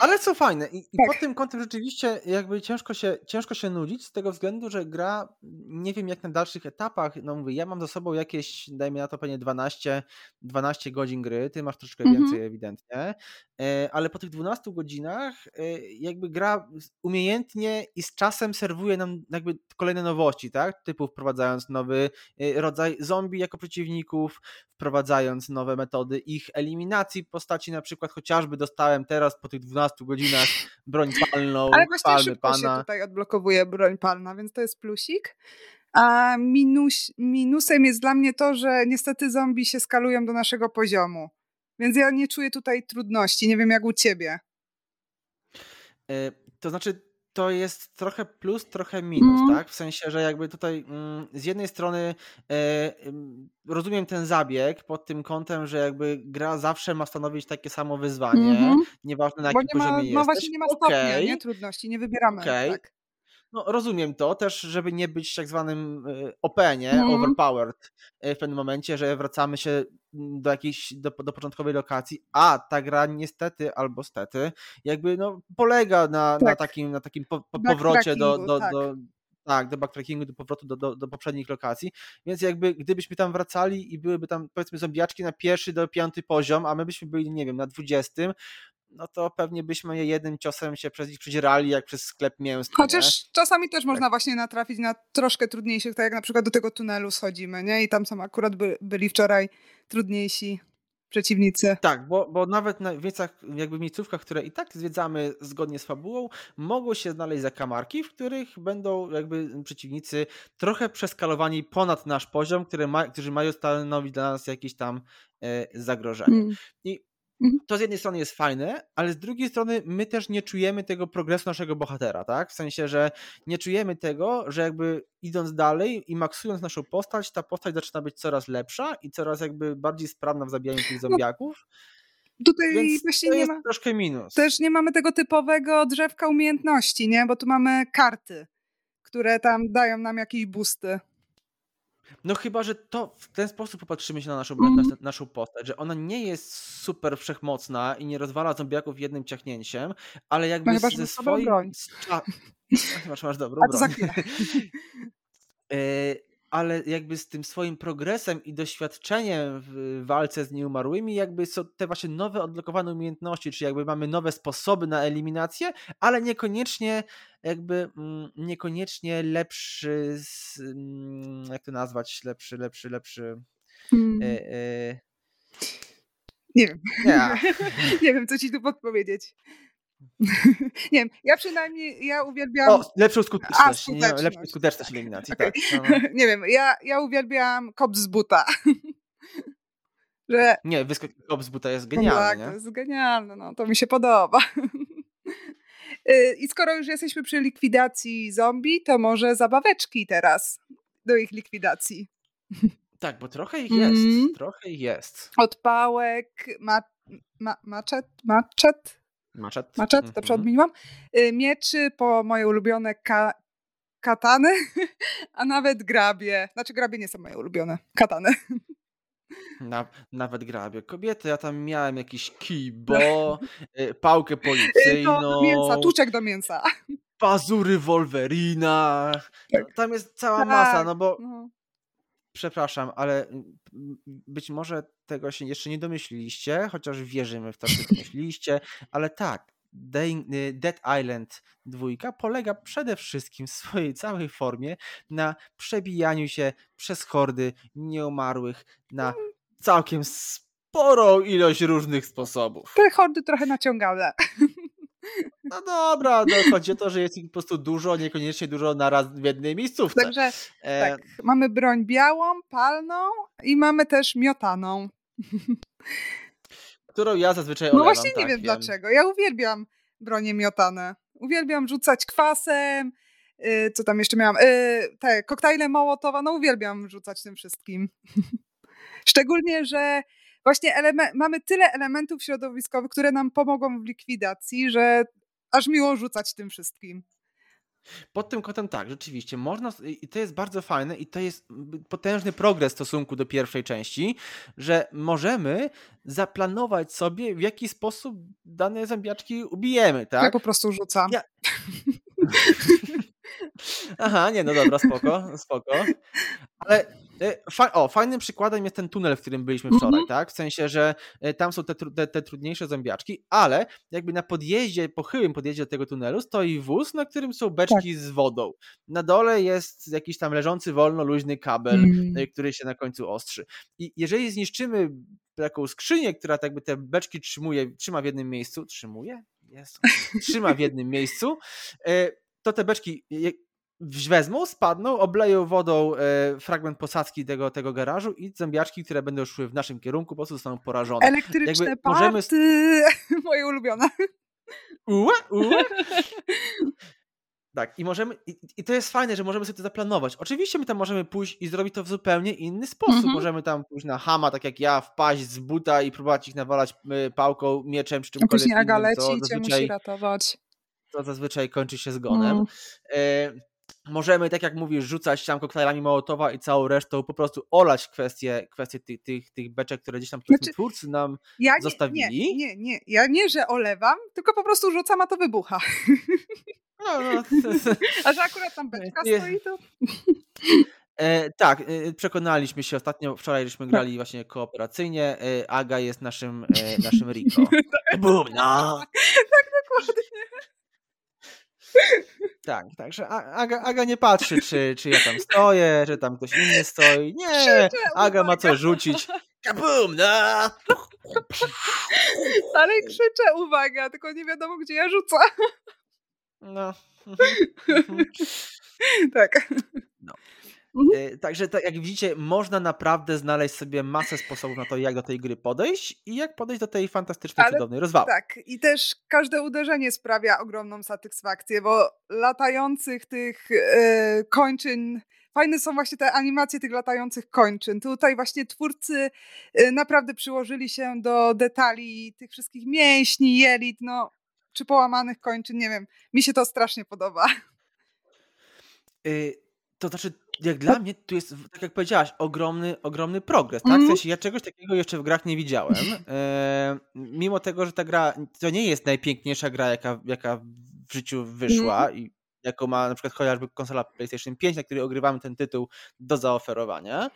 Ale co fajne, i, i tak. pod tym kątem rzeczywiście jakby ciężko się, ciężko się nudzić z tego względu, że gra, nie wiem jak na dalszych etapach, no mówię, ja mam za sobą jakieś, dajmy na to pewnie 12, 12 godzin gry, ty masz troszkę mhm. więcej ewidentnie, e, ale po tych 12 godzinach e, jakby gra umiejętnie i z czasem serwuje nam jakby kolejne nowości, tak, typu wprowadzając nowy e, rodzaj zombie jako przeciwników, wprowadzając nowe metody ich eliminacji postaci, na przykład chociażby dostałem teraz po tych 12 godzinach broń palną, Ale właśnie szybko pana. się tutaj odblokowuje broń palna, więc to jest plusik. A minus, minusem jest dla mnie to, że niestety zombie się skalują do naszego poziomu. Więc ja nie czuję tutaj trudności. Nie wiem jak u ciebie. E, to znaczy, to jest trochę plus, trochę minus, mm. tak? W sensie, że jakby tutaj mm, z jednej strony e, rozumiem ten zabieg pod tym kątem, że jakby gra zawsze ma stanowić takie samo wyzwanie, mm -hmm. nieważne na jakim Bo nie ma, poziomie No właśnie nie ma stopnia, okay. nie? Trudności, nie wybieramy. Okay. Tak. No, rozumiem to też, żeby nie być tak zwanym e, OP, nie? Mm. Overpowered e, w pewnym momencie, że wracamy się mm, do jakiejś, do, do początkowej lokacji, a ta gra niestety albo stety jakby no polega na, tak. na takim, na takim po, po powrocie do, do, tak. do tak, do backtrackingu, do powrotu do, do, do, poprzednich lokacji, więc jakby gdybyśmy tam wracali i byłyby tam powiedzmy zombiaczki na pierwszy do piąty poziom, a my byśmy byli, nie wiem, na dwudziestym, no to pewnie byśmy je jednym ciosem się przez nich przedzierali, jak przez sklep mięsny. Chociaż nie? czasami też tak. można właśnie natrafić na troszkę trudniejszych, tak jak na przykład do tego tunelu schodzimy, nie? I tam są akurat by, byli wczoraj trudniejsi przeciwnicy. Tak, bo, bo nawet na miejscach, jakby miejscówkach, które i tak zwiedzamy zgodnie z fabułą, mogą się znaleźć zakamarki, w których będą jakby przeciwnicy trochę przeskalowani ponad nasz poziom, które ma, którzy mają stanowić dla nas jakieś tam e, zagrożenie. Mm. I. to z jednej strony jest fajne, ale z drugiej strony my też nie czujemy tego progresu naszego bohatera, tak? W sensie, że nie czujemy tego, że jakby idąc dalej i maksując naszą postać, ta postać zaczyna być coraz lepsza i coraz jakby bardziej sprawna w zabijaniu tych no, zombiaków. Tutaj Więc właśnie nie ma. troszkę minus. Też nie mamy tego typowego drzewka umiejętności, nie? Bo tu mamy karty, które tam dają nam jakieś boosty. No chyba, że to w ten sposób popatrzymy się na naszą, mm. na naszą postać, że ona nie jest super wszechmocna i nie rozwala zombiaków jednym ciachnięciem, ale jakby no chyba, ze swoim... Broń. Masz, masz dobrą A to broń. ale jakby z tym swoim progresem i doświadczeniem w walce z nieumarłymi, jakby są te właśnie nowe odblokowane umiejętności, czy jakby mamy nowe sposoby na eliminację, ale niekoniecznie jakby mm, niekoniecznie lepszy, mm, jak to nazwać, lepszy, lepszy, lepszy. Hmm. E, e... Nie wiem. Nie. nie wiem, co ci tu podpowiedzieć. nie wiem, ja przynajmniej, ja uwielbiam... O, lepszą skuteczność, A, skuteczność. Nie, lepszą skuteczność eliminacji, okay. tak. No, no. nie wiem, ja, ja uwielbiam kop z buta. Że... Nie, wyskok z buta jest genialny, tak, nie? to jest genialne, no, to mi się podoba. Y, I skoro już jesteśmy przy likwidacji zombie, to może zabaweczki teraz do ich likwidacji. Tak, bo trochę ich jest, mm. trochę ich jest. Odpałek, ma, ma, maczet, maczet, Maczet. Maczet, dobrze mhm. odmieniłam. Y, mieczy po moje ulubione ka katany, a nawet grabie. Znaczy grabie nie są moje ulubione, katany. Na, nawet grabie. Kobiety, ja tam miałem jakiś kij, bo y, pałkę policyjną. Do mięsa, tuczek do mięsa. Pazury Wolverina. Tak. Tam jest cała tak. masa, no bo no. przepraszam, ale być może tego się jeszcze nie domyśliliście, chociaż wierzymy w to, że domyśliliście, ale tak, y, Dead Island 2 polega przede wszystkim w swojej całej formie na przebijaniu się przez hordy nieumarłych na mm. całkiem sporą ilość różnych sposobów. Te hordy trochę naciągane. No dobra, no chodzi o to, że jest ich po prostu dużo, niekoniecznie dużo naraz w jednej miejscówce. Także e... tak, mamy broń białą, palną i mamy też miotaną. Którą ja zazwyczaj olewam. No właśnie nie tak, wiem, wiem dlaczego. Ja uwielbiam bronie miotane. Uwielbiam rzucać kwasem, yy, co tam jeszcze miałam, yy, te koktajle Mołotowa, no uwielbiam rzucać tym wszystkim. Szczególnie, że właśnie mamy tyle elementów środowiskowych, które nam pomogą w likwidacji, że aż miło rzucać tym wszystkim. Pod tym kątem tak, rzeczywiście, można, i to jest bardzo fajne i to jest potężny progres w stosunku do pierwszej części, że możemy zaplanować sobie, w jaki sposób dane zębiaczki ubijemy, tak? Ja po prostu rzucam. Ja... Aha, nie, no dobra, spoko, spoko. Ale e, o, fajnym przykładem jest ten tunel, w którym byliśmy wczoraj, mm -hmm. tak? W sensie, że e, tam są te, te, te, trudniejsze zębiaczki, ale jakby na podjeździe, pochyłym podjeździe do tego tunelu stoi wóz, na którym są beczki tak. z wodą. Na dole jest jakiś tam leżący wolno, luźny kabel, mm. który się na końcu ostrzy. I jeżeli zniszczymy taką skrzynię, która tak jakby te beczki trzymuje, trzyma w jednym miejscu, trzymuje? Jest. Trzyma w jednym miejscu, to te beczki wezmą, spadną, obleją wodą e, fragment posadzki tego, tego garażu i zębiaczki, które będą szły w naszym kierunku, po prostu zostaną porażone. Elektryczne Jakby party, możemy... moje ulubione. Ue, ue. Tak, i możemy, i, i, to jest fajne, że możemy sobie to zaplanować. Oczywiście my tam możemy pójść i zrobić to w zupełnie inny sposób. -hmm. Możemy tam pójść na hama, tak jak ja, wpaść z buta i próbować ich nawalać y, pałką, mieczem czy czymkolwiek Później Aga leci i cię musi ratować. To zazwyczaj kończy się zgonem. Mm. E, możemy, tak jak mówisz, rzucać tam koktajlami Mołotowa i całą resztą po prostu olać kwestie, kwestie tych, tych, tych beczek, które gdzieś tam znaczy, twórcy nam ja nie, zostawili. Nie, nie, nie. Ja nie, że olewam, tylko po prostu rzucam, a to wybucha. No, no. A że akurat tam beczka nie. stoi, to... E, tak, e, przekonaliśmy się ostatnio, wczoraj żeśmy tak. grali właśnie kooperacyjnie. E, Aga jest naszym, e, naszym Rico. tak, Bum, no. tak, dokładnie. Tak, także Aga, Aga nie patrzy, czy, czy ja tam stoję, czy tam ktoś inny stoi. Nie, Aga ma co rzucić. Kabum, no! Dalej krzyczę, uwaga, tylko nie wiadomo, gdzie ja rzucę. No. Tak. Mhm. E, Także tak jak widzicie, można naprawdę znaleźć sobie masę sposobów na to, jak do tej gry podejść i jak podejść do tej fantastycznej, Ale cudownej rozwały. Tak, i też każde uderzenie sprawia ogromną satysfakcję, bo latających tych e, kończyn. Fajne są właśnie te animacje tych latających kończyn. Tutaj właśnie twórcy e, naprawdę przyłożyli się do detali tych wszystkich mięśni, jelit, no, czy połamanych kończyn, nie wiem. Mi się to strasznie podoba. To znaczy, jak dla mnie, tu jest, tak jak powiedziałaś, ogromny, ogromny progres, tak? W Mhm. sensie, ja czegoś takiego jeszcze w grach nie widziałem. E, mimo tego, że ta gra to nie jest najpiękniejsza gra, jaka, jaka w życiu wyszła i jaką ma na przykład chociażby konsola PlayStation 5, na której ogrywamy ten tytuł do zaoferowania,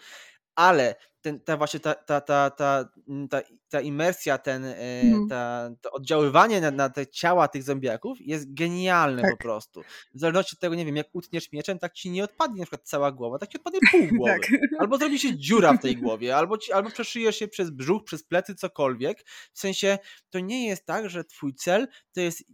ale ten, ta właśnie ta, ta, ta, ta, ta, ta imersja, ten, Mhm. ta, to oddziaływanie na, na te ciała tych zombiaków jest genialne po Tak. prostu. W zależności od tego, nie wiem, jak utniesz mieczem, tak ci nie odpadnie na przykład cała głowa, tak ci odpadnie pół głowy. Tak. Albo zrobi się dziura w tej głowie, albo, ci, albo przeszyjesz się przez brzuch, przez plecy, cokolwiek. W sensie, to nie jest tak, że twój cel to jest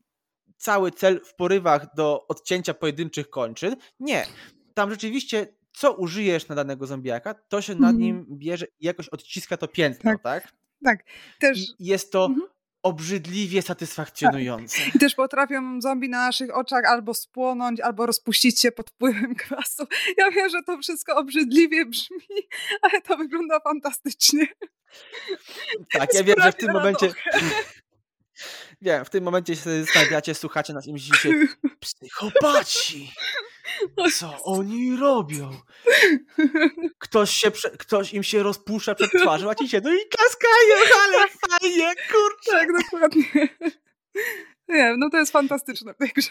cały cel w porywach do odcięcia pojedynczych kończyn. Nie. Tam rzeczywiście co użyjesz na danego zombiaka, to się Mhm. nim bierze i jakoś odciska to piętno, Tak. tak? Tak. Też, I jest to Mhm. obrzydliwie satysfakcjonujące. I też potrafią zombie na naszych oczach albo spłonąć, albo rozpuścić się pod wpływem kwasu. Ja wiem, że to wszystko obrzydliwie brzmi, ale to wygląda fantastycznie. Tak, ja wiem, że w tym momencie. radochę. Wiem, w tym momencie się zastanawiacie, słuchacie nas i myślicie, psychopaci! Co oni robią? Ktoś, się ktoś im się rozpuszcza przed twarzą, a ci się, no i kaskają, ale fajnie, kurczę. Tak, dokładnie. Nie, no to jest fantastyczne w tej grze.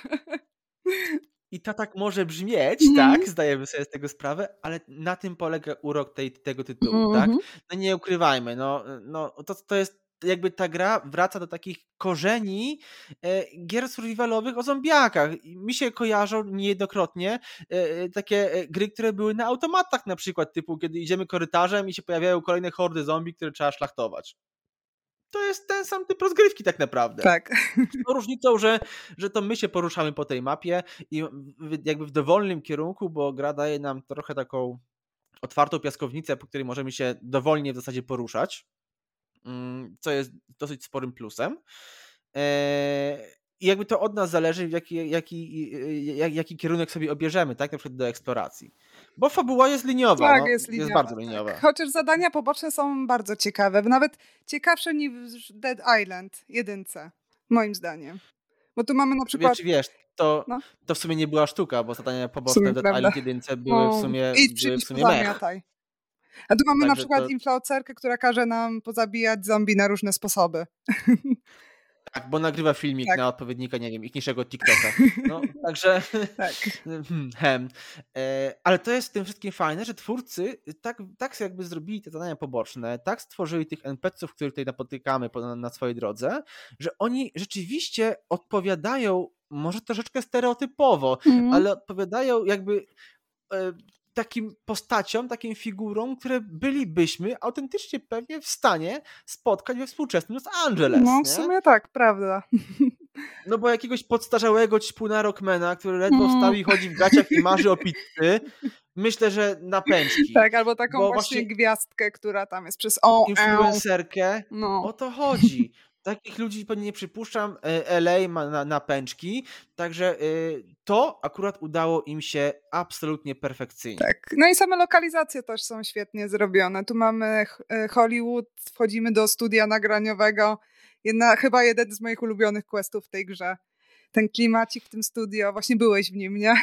I to tak może brzmieć, Mhm. tak, zdajemy sobie z tego sprawę, ale na tym polega urok tej, tego tytułu, tak? Mhm. No nie ukrywajmy, no, no to, to jest jakby ta gra wraca do takich korzeni e, gier survivalowych o zombiakach. Mi się kojarzą niejednokrotnie e, e, takie gry, które były na automatach na przykład, typu kiedy idziemy korytarzem i się pojawiają kolejne hordy zombie, które trzeba szlachtować. To jest ten sam typ rozgrywki tak naprawdę. Tak. Z tą różnicą, że, że to my się poruszamy po tej mapie i jakby w dowolnym kierunku, bo gra daje nam trochę taką otwartą piaskownicę, po której możemy się dowolnie w zasadzie poruszać, co jest dosyć sporym plusem. Eee, I jakby to od nas zależy, jaki, jaki, jak- jaki kierunek sobie obierzemy, tak? Na przykład do eksploracji. Bo fabuła jest liniowa. Tak, no, jest liniowa. Jest bardzo tak. liniowa. Chociaż zadania poboczne są bardzo ciekawe. Nawet ciekawsze niż Dead Island jedynce, moim zdaniem. Bo tu mamy na przykład... Wiesz, wiesz, to, No. to w sumie nie była sztuka, bo zadania poboczne Dead. Island 1 były w No, sumie, Idź były w sumie mech. pozamiataj. A tu mamy na Także przykład to- influencerkę, która każe nam pozabijać zombie na różne sposoby. Tak, bo nagrywa filmik Tak. na odpowiednika, nie wiem, ichniejszego TikToka. No, także Tak. hmm, hem. E, ale to jest w tym wszystkim fajne, że twórcy tak, tak jakby zrobili te zadania poboczne, tak stworzyli tych NPC-ów, których tutaj napotykamy po- na, na swojej drodze, że oni rzeczywiście odpowiadają może troszeczkę stereotypowo, Mhm. ale odpowiadają jakby e, takim postaciom, takim figurom, które bylibyśmy autentycznie pewnie w stanie spotkać we współczesnym Los Angeles. No, nie? w sumie tak, prawda. No bo jakiegoś podstarzałego ćpuna rockmana, który ledwo Mm. wstał i chodzi w gaciach i marzy o pizzy, myślę, że na pęczki. Tak, albo taką właśnie, właśnie- gwiazdkę, która tam jest przez o, e, Influencerkę, no. o to chodzi. Takich ludzi nie przypuszczam, e, LA ma na, na pęczki, także y, to akurat udało im się absolutnie perfekcyjnie. Tak. No i same lokalizacje też są świetnie zrobione. Tu mamy e, Hollywood, wchodzimy do studia nagraniowego. Jedna, chyba jeden z moich ulubionych questów w tej grze. Ten klimacik w tym studio, właśnie byłeś w nim, nie?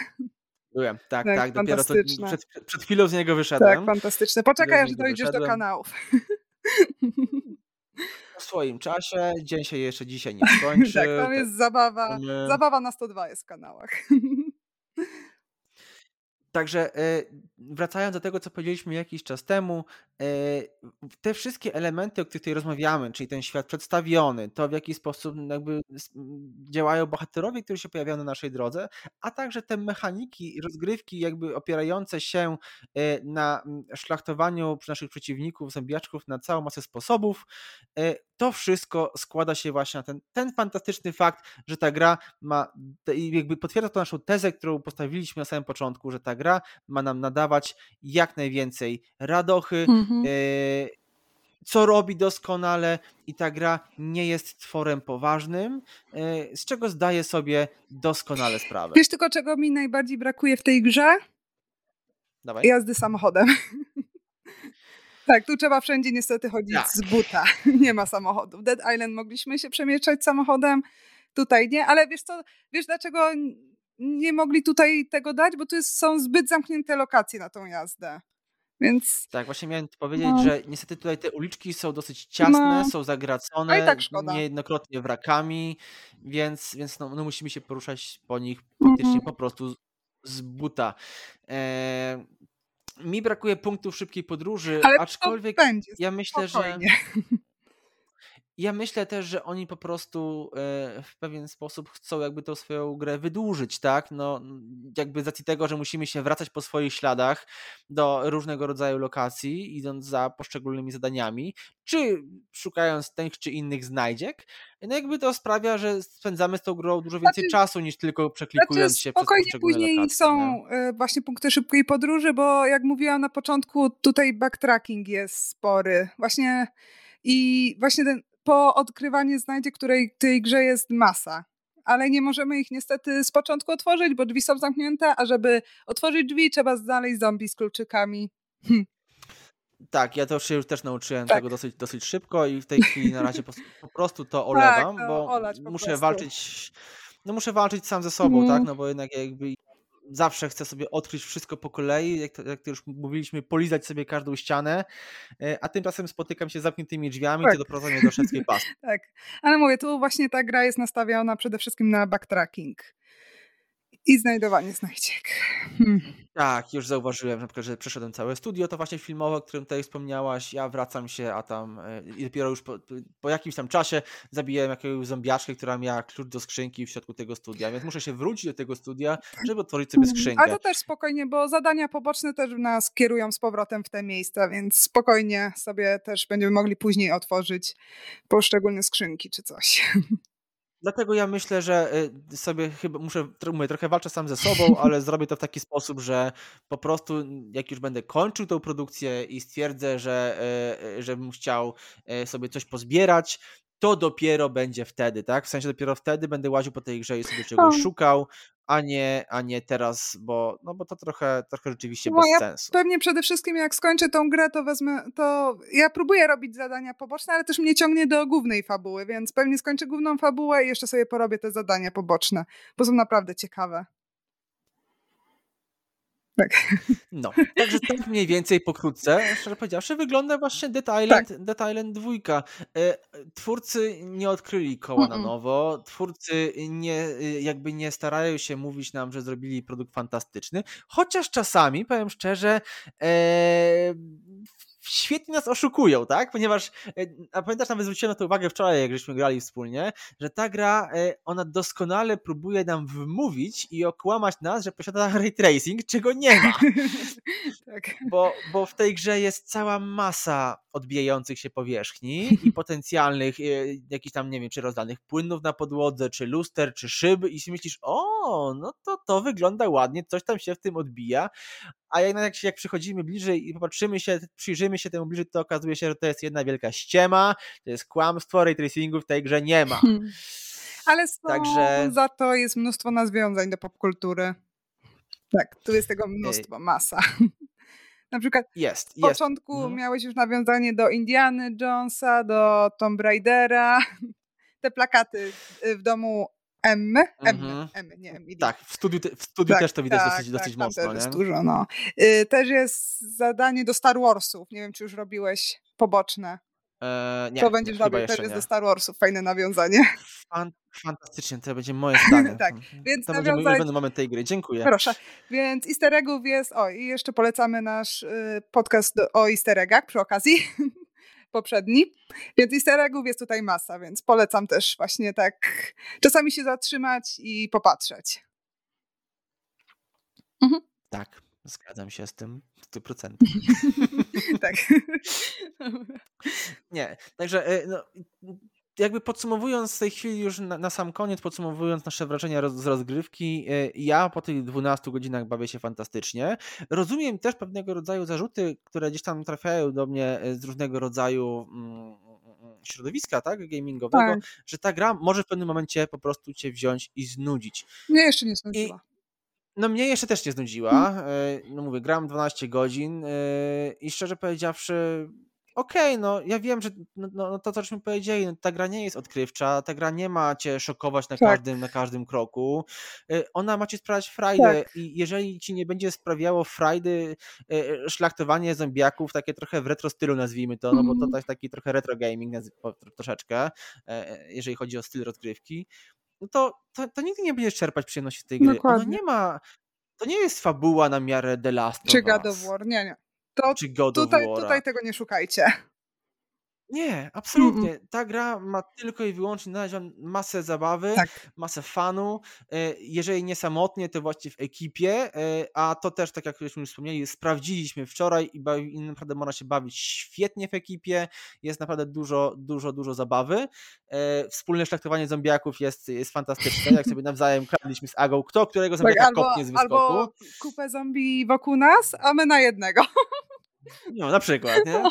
Byłem, tak, Tak, tak, dopiero to, przed, przed chwilą z niego wyszedłem. Tak, fantastyczne. Poczekaj, aż dojdziesz do wyszedłem. kanałów. W swoim czasie, dzień się jeszcze dzisiaj nie skończy. tak, tam jest zabawa. Mamy- Zabawa na 102 jest w kanałach. Także e, wracając do tego, co powiedzieliśmy jakiś czas temu, e, te wszystkie elementy, o których tutaj rozmawiamy, czyli ten świat przedstawiony, to w jaki sposób jakby działają bohaterowie, którzy się pojawiają na naszej drodze, a także te mechaniki, rozgrywki jakby opierające się e, na szlachtowaniu naszych przeciwników, zębiaczków na całą masę sposobów, to wszystko składa się właśnie na ten, ten fantastyczny fakt, że ta gra ma, jakby potwierdza to naszą tezę, którą postawiliśmy na samym początku, że ta gra ma nam nadawać jak najwięcej radochy, mhm. E, co robi doskonale i ta gra nie jest tworem poważnym, e, z czego zdaję sobie doskonale sprawę. Wiesz tylko, czego mi najbardziej brakuje w tej grze? Dawaj. Jazdy samochodem. Tak, tu trzeba wszędzie niestety chodzić tak. z buta. Nie ma samochodów. Dead Island mogliśmy się przemieszczać samochodem, tutaj nie, ale wiesz co, wiesz dlaczego nie mogli tutaj tego dać? Bo tu jest, są zbyt zamknięte lokacje na tą jazdę. Więc... Tak, właśnie miałem powiedzieć, no. że niestety tutaj te uliczki są dosyć ciasne, no. są zagracone, tak niejednokrotnie wrakami, więc, więc no, no musimy się poruszać po nich praktycznie mm -hmm. po prostu z, z buta. E, mi brakuje punktów szybkiej podróży, Ale aczkolwiek będzie, ja myślę, spokojnie. że ja myślę też, że oni po prostu e, w pewien sposób chcą jakby tą swoją grę wydłużyć, tak? No, jakby z racji tego, że musimy się wracać po swoich śladach do różnego rodzaju lokacji, idąc za poszczególnymi zadaniami, czy szukając tych czy innych znajdziek, no jakby to sprawia, że spędzamy z tą grą dużo więcej znaczy, czasu niż tylko przeklikując znaczy, się przez poszczególne później lokacje, są nie? właśnie punkty szybkiej podróży, bo jak mówiłam na początku, tutaj backtracking jest spory. Właśnie i właśnie ten po odkrywaniu znajdzie, której w tej grze jest masa. Ale nie możemy ich niestety z początku otworzyć, bo drzwi są zamknięte, a żeby otworzyć drzwi, trzeba znaleźć zombie z kluczykami. Hm. Tak, ja to się już też nauczyłem tak. tego dosyć, dosyć szybko i w tej chwili na razie po, po prostu to olewam, tak, bo muszę prostu. walczyć no muszę walczyć sam ze sobą, mm. tak, no bo jednak jakby zawsze chcę sobie odkryć wszystko po kolei, jak to, jak to już mówiliśmy, polizać sobie każdą ścianę, e, a tymczasem spotykam się z zamkniętymi drzwiami, tak. to doprowadza mnie do szewskiej pasy. tak, ale mówię, tu właśnie ta gra jest nastawiona przede wszystkim na backtracking i znajdowanie znajdziek. Hmm. Tak, już zauważyłem, na przykład, że przeszedłem całe studio, to właśnie filmowe, o którym tutaj wspomniałaś. Ja wracam się, a tam e, i dopiero już po, po jakimś tam czasie zabijałem jakąś zombiaczkę, która miała klucz do skrzynki w środku tego studia, więc muszę się wrócić do tego studia, żeby otworzyć sobie mhm. skrzynkę. Ale to też spokojnie, bo zadania poboczne też nas kierują z powrotem w te miejsca, więc spokojnie sobie też będziemy mogli później otworzyć poszczególne skrzynki czy coś. Dlatego ja myślę, że y, sobie chyba muszę, mówię, trochę walczę sam ze sobą, ale zrobię to w taki sposób, że po prostu jak już będę kończył tą produkcję i stwierdzę, że, y, y, że bym chciał sobie coś pozbierać, to dopiero będzie wtedy, tak? W sensie dopiero wtedy będę łaził po tej grze i sobie czegoś szukał, a nie, a nie teraz, bo, no bo to trochę, trochę rzeczywiście no, bez ja sensu. Pewnie przede wszystkim jak skończę tą grę, to wezmę, to ja próbuję robić zadania poboczne, ale też mnie ciągnie do głównej fabuły, więc pewnie skończę główną fabułę i jeszcze sobie porobię te zadania poboczne, bo są naprawdę ciekawe. Tak. No, także tak mniej więcej pokrótce, szczerze powiedziawszy, wygląda właśnie Dead Island, tak. Dead Island 2. E, twórcy nie odkryli koła na nowo, twórcy nie, jakby nie starają się mówić nam, że zrobili produkt fantastyczny, chociaż czasami, powiem szczerze, e, świetnie nas oszukują, tak? Ponieważ, e, a pamiętasz, nawet zwróciłem na to uwagę wczoraj, jak żeśmy grali wspólnie, że ta gra, e, ona doskonale próbuje nam wmówić i okłamać nas, że posiada ray tracing, czego nie ma. tak. bo, bo w tej grze jest cała masa odbijających się powierzchni i potencjalnych e, jakichś tam, nie wiem, czy rozdanych płynów na podłodze, czy luster, czy szyb i myślisz, o, no to to wygląda ładnie, coś tam się w tym odbija, a jednak jak, jak przychodzimy bliżej i popatrzymy się, przyjrzymy się temu bliżej, to okazuje się, że to jest jedna wielka ściema, to jest kłamstwo, ray tracingu w tej grze nie ma. Hmm. Ale Także... za to jest mnóstwo nawiązań do popkultury. Tak, tu jest tego mnóstwo, masa. Na przykład jest, w początku jest. Mhm. miałeś już nawiązanie do Indiany Jonesa, do Tomb Raidera. Te plakaty w domu M, M, mhm. M, nie M. Tak, w studiu, te, w studiu tak, też to widać tak, dosyć, tak, dosyć mocno. Też nie? jest dużo, no. Y, też jest zadanie do Star Warsów. Nie wiem, czy już robiłeś poboczne. Eee, nie, to będziesz robił, też do Star Warsów. Fajne nawiązanie. Fan, fantastycznie, to będzie moje zdanie. tak, więc to będzie mój ulubiony moment tej gry. Dziękuję. Proszę. Więc easter eggów jest, o i jeszcze polecamy nasz y, podcast o easter eggach przy okazji. poprzedni. Więc easter eggów jest tutaj masa, więc polecam też właśnie tak czasami się zatrzymać i popatrzeć. Mhm. Tak, zgadzam się z tym w 100%. tak. Nie, także e, no, jakby podsumowując w tej chwili już na, na, sam koniec, podsumowując nasze wrażenia roz, z rozgrywki, e, ja po tych 12 godzinach bawię się fantastycznie. Rozumiem też pewnego rodzaju zarzuty, które gdzieś tam trafiają do mnie e, z różnego rodzaju mm, mm, środowiska, tak, gamingowego, tak. że ta gra może w pewnym momencie po prostu cię wziąć i znudzić. Mnie jeszcze nie znudziła. I, no mnie jeszcze też nie znudziła. Hmm. No mówię, gram 12 godzin i szczerze powiedziawszy okej, okay, no ja wiem, że no, no, no to, co żeśmy powiedzieli, no, ta gra nie jest odkrywcza, ta gra nie ma cię szokować na, tak. każdym, na każdym kroku. Y, ona ma ci sprawiać frajdę tak. i jeżeli ci nie będzie sprawiało frajdy y, szlachtowanie zombiaków, takie trochę w retro stylu nazwijmy to, no bo to jest mhm. taki trochę retro gaming troszeczkę, e, e, jeżeli chodzi o styl rozgrywki, no to, to, to nigdy nie będziesz czerpać przyjemności z tej gry. Dokładnie. Nie ma, to nie jest fabuła na miarę The Last of Czy God of War, nie, nie. To czy God tutaj, tutaj tego nie szukajcie. Nie, absolutnie. Mm-mm. Ta gra ma tylko i wyłącznie masę zabawy, tak. masę fanu. E, jeżeli nie samotnie, to właśnie w ekipie, e, a to też, tak jak już wspomnieli, sprawdziliśmy wczoraj i, bawi, i naprawdę można się bawić świetnie w ekipie. Jest naprawdę dużo, dużo, dużo zabawy. E, wspólne szlachtowanie zombiaków jest, jest fantastyczne. Jak sobie nawzajem kradliśmy z Agą, kto którego zombiaka tak, albo, kopnie z wyskoku. Albo kupę zombie wokół nas, a my na jednego. No, na przykład, nie?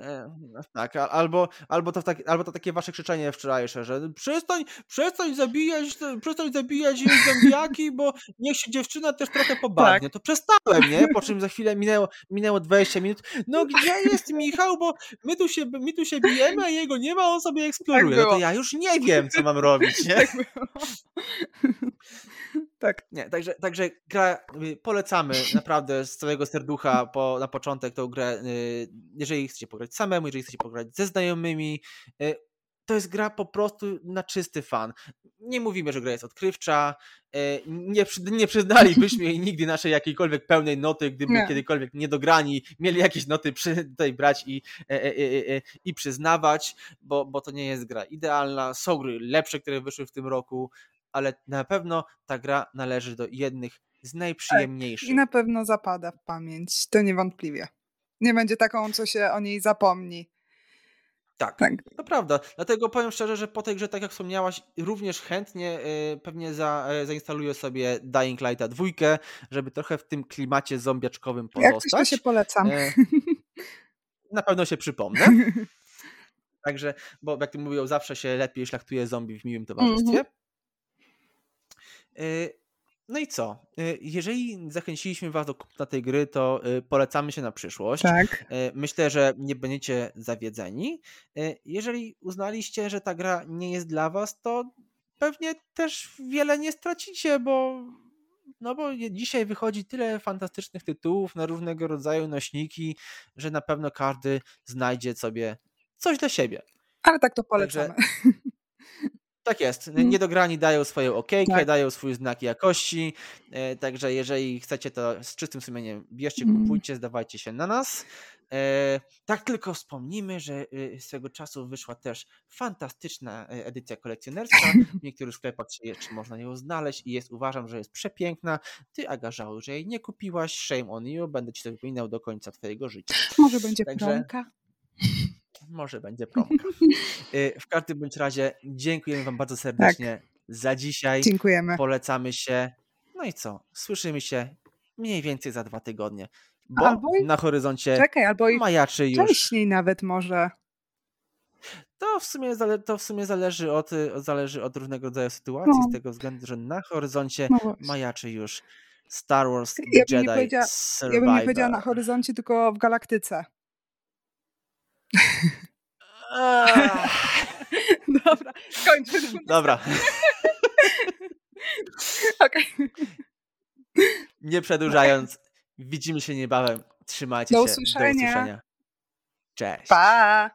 E, no tak, albo, albo, to tak, albo to takie wasze krzyczenie wczorajsze, że przestań, przestań zabijać, przestań zabijać zombiaki, bo niech się dziewczyna też trochę pobagnie. Tak. To przestałem, nie? Po czym za chwilę minęło, minęło 20 minut. No gdzie jest Michał, bo my tu się, my tu się bijemy, a jego nie ma, on sobie eksploruje. Tak no to ja już nie wiem, co mam robić, nie? Tak. Tak. Nie, także, także gra y, polecamy naprawdę z całego serducha po, na początek tą grę. Y, jeżeli chcecie pograć samemu, jeżeli chcecie pograć ze znajomymi, y, to jest gra po prostu na czysty fan. Nie mówimy, że gra jest odkrywcza, nie, nie przyznalibyśmy jej nigdy naszej jakiejkolwiek pełnej noty, gdyby nie. kiedykolwiek niedograni mieli jakieś noty przy, tutaj brać i, e, e, e, i przyznawać, bo, bo to nie jest gra idealna. Są gry lepsze, które wyszły w tym roku, ale na pewno ta gra należy do jednych z najprzyjemniejszych. Tak, I na pewno zapada w pamięć, to niewątpliwie. Nie będzie taką, co się o niej zapomni. Tak, tak, to prawda. Dlatego powiem szczerze, że po tej grze, tak jak wspomniałaś, również chętnie y, pewnie za, y, zainstaluję sobie Dying Lighta dwójkę, żeby trochę w tym klimacie zombiaczkowym pozostać. Jak to się polecam. Y, na pewno się przypomnę. Także, bo jak mówią, zawsze się lepiej szlachtuje zombie w miłym towarzystwie. Mm -hmm. Y, no i co? Y, jeżeli zachęciliśmy Was do kupna tej gry, to y, polecamy się na przyszłość. Tak. Myślę, że nie będziecie zawiedzeni. Jeżeli uznaliście, że ta gra nie jest dla Was, to pewnie też wiele nie stracicie, bo no bo dzisiaj wychodzi tyle fantastycznych tytułów na różnego rodzaju nośniki, że na pewno każdy znajdzie sobie coś dla siebie. Ale tak to polecamy. Także, Tak jest. Mm. Niedograni dają swoją okejkę, tak. dają swój znak jakości. E, także jeżeli chcecie to z czystym sumieniem bierzcie, mm. kupujcie, zdawajcie się na nas. E, tak tylko wspomnimy, że y, swego czasu wyszła też fantastyczna e, edycja kolekcjonerska. W niektórych sklepach jeszcze można ją znaleźć i jest, uważam, że jest przepiękna. Ty, Aga, żałuj, że jej nie kupiłaś. Shame on you. Będę ci to wypominał do końca twojego życia. Może będzie Także... promka może będzie promka. Y, w każdym bądź razie dziękujemy Wam bardzo serdecznie tak. za dzisiaj. Dziękujemy. Polecamy się. No i co? Słyszymy się mniej więcej za dwa tygodnie. Bo albo na horyzoncie czekaj, albo majaczy już. Wcześniej nawet może. To w sumie, to w sumie zależy, od, zależy od różnego rodzaju sytuacji, no. z tego względu, że na horyzoncie no majaczy już Star Wars ja Jedi Survivor. Ja bym nie powiedziała na horyzoncie, tylko w galaktyce. Dobra, kończmy. Dobra. Okej. Nie przedłużając, widzimy się niebawem. Trzymajcie Do się. Usłyszenia. Do usłyszenia. Cześć. Pa!